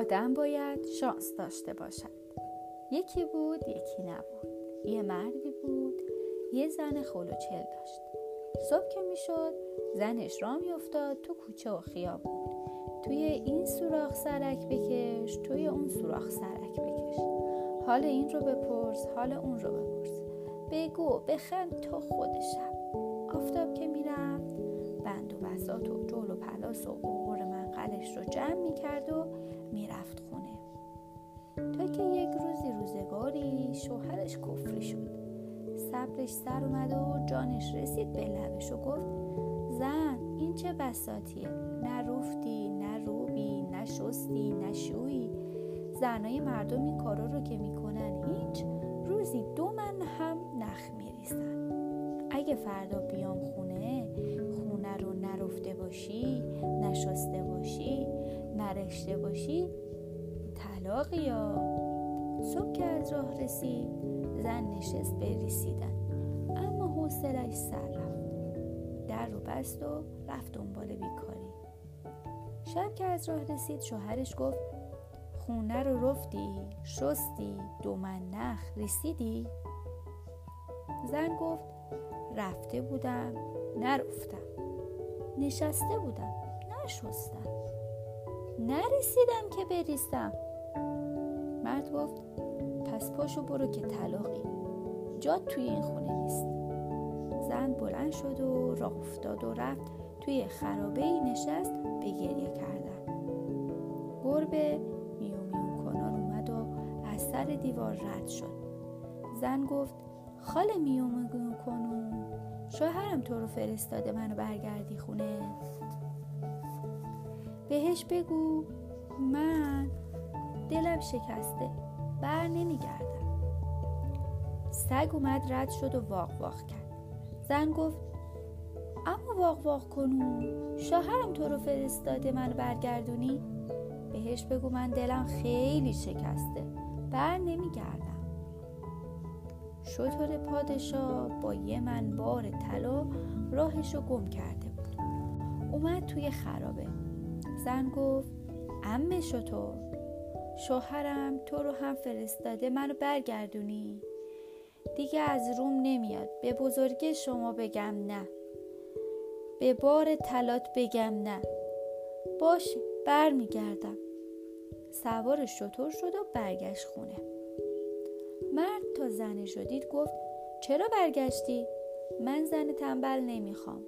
آدم باید شانس داشته باشد. یکی بود یکی نبود. یه مردی بود یه زن خلوچل داشت. صبح که می‌شد زنش را میافتاد تو کوچه و خیابون. توی این سوراخ سرک بکش توی اون سوراخ سرک بکش. حال این رو بپرس حال اون رو بپرس. بگو بخند تا خود شب. آفتاب که می‌رفت بند و بسات و جول و پلاس و عقور منقلش رو جمع می‌کرد و می‌رفت خونه. تا که یک روزی روزگاری شوهرش کفری شد. صبرش سر اومد و جانش رسید به لبش و گفت زن این چه بساتیه؟ نه روفتی نه روبی نه شستی نه شویی. زنای مردم این کارا رو که می‌کنن هیچ روزی دو من هم نخ میریسن اگه فردا بیام خونه خونه رو نرفته باشی نشسته باشی نرشته باشی طلاق یا؟ صبح که از راه رسید زن نشست بریسیدن اما حوصلش سر رفت. در رو بست و رفت دنبال بیکاری. شب که از راه رسید شوهرش گفت خونه رو رفتی شستی نخ رسیدی؟ زن گفت رفته بودم نرفتم. نشسته بودم نشستم. نرسیدم که بریستم مرد گفت پس پاشو برو که طلاقی. جاد توی این خونه نیست. زن بلند شد و راه افتاد و رفت توی خرابه نشست به گریه کردن. گربه میو میو کنان اومد و از سر دیوار رد شد. زن گفت خاله میو میو کنون شوهرم تو رو فرستاده منو برگردی خونه. بهش بگو من دلم شکسته بر نمیگردم. سگ اومد رد شد و واق واق کرد. زن گفت اما واق واق کنون شوهرم تو رو فرستاده منو برگردونی؟ بهش بگو من دلم خیلی شکسته بر نمیگردم. شطور پادشاه با یه منبار طلا راهشو گم کرده بود. اومد توی خرابه. زن گفت ام شطور شوهرم تو رو هم فرستاده منو برگردونی؟ دیگه از روم نمیاد. به بزرگی شما بگم نه. به بار تلات بگم نه. باشه برمیگردم. سوار شطور شد و برگشت خونه. مرد تا زنش رو دید گفت چرا برگشتی؟ من زن تنبل نمی‌خوام.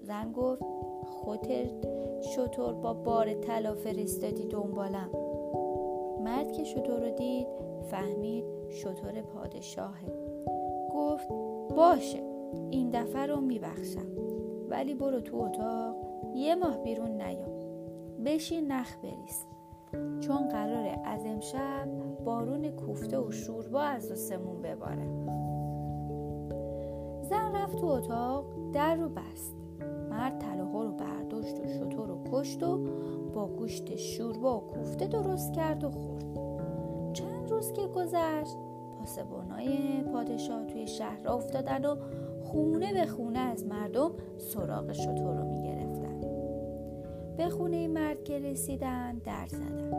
زن گفت خودت شطور با بار طلا فرستادی دنبالم. مرد که شطور رو دید فهمید شطور پادشاهه. گفت باشه این دفعه رو میبخشم. ولی برو تو اتاق یه ماه بیرون نیا. بشین نخ بریز. چون قراره از امشب بارون کوفته و شوربا از آسمون بباره. زن رفت تو اتاق در رو بست. مرد طلاها رو برداشت و شطور رو کشت و با گوشت شوربا و کوفته درست کرد و خورد. چند روز که گذشت پاسبانای پادشاه توی شهر افتادن و خونه به خونه از مردم سراغ شطور رو می‌گرفتن. به خونه مرد که رسیدن در زدن.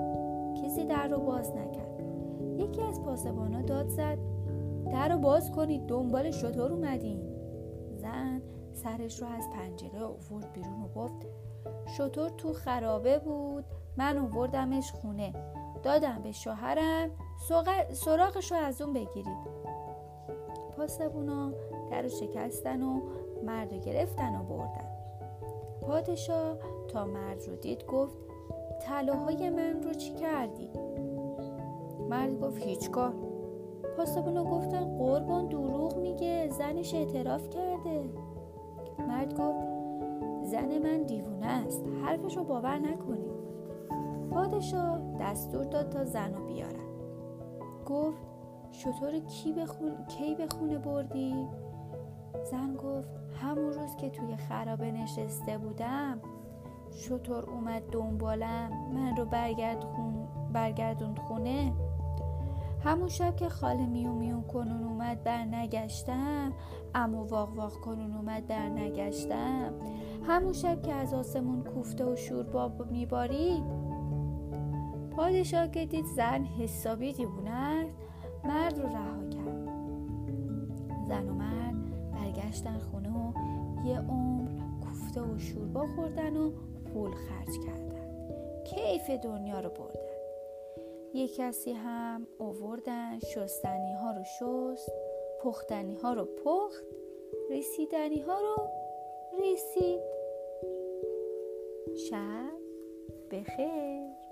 کسی در رو باز نکرد. یکی از پاسبانا داد زد در رو باز کنید دنبال شطور اومدین. زن سرش رو از پنجره آورد بیرون و گفت شطور تو خرابه بود من آوردمش خونه. دادم به شوهرم سراغش رو از اون بگیرید. پاسبونا در رو شکستن و مرد رو گرفتن و بردن. پادشاه تا مرد رو دید گفت طلاهای من رو چی کردی؟ مرد گفت هیچ کار پاسبونا گفتن قربان دروغ میگه زنش اعتراف کرده مرد گفت زن من دیوونه است حرفش رو باور نکنید پادشاه دستور داد تا زن رو بیارن گفت شطور کی. کی به خونه بردی؟ زن گفت همون روز که توی خرابه نشسته بودم شطور اومد دنبالم من رو برگرد خون... برگردوند خونه. همون شب که خاله میو میو کنون اومد بر نگشتم اما واق واق کنون اومد بر نگشتم همون شب که از آسمون کوفته و شورباب میبارید پادشاه که دید زن حسابی دیوونه است مرد رو رها کرد. زن و مرد برگشتن خونه و یه عمر کوفته و شوربا خوردن و پول خرج کردن. کیف دنیا رو بردن. یه کسی هم اووردن شستنی ها رو شست پختنی ها رو پخت رسیدنی ها رو رسید. شب بخیر.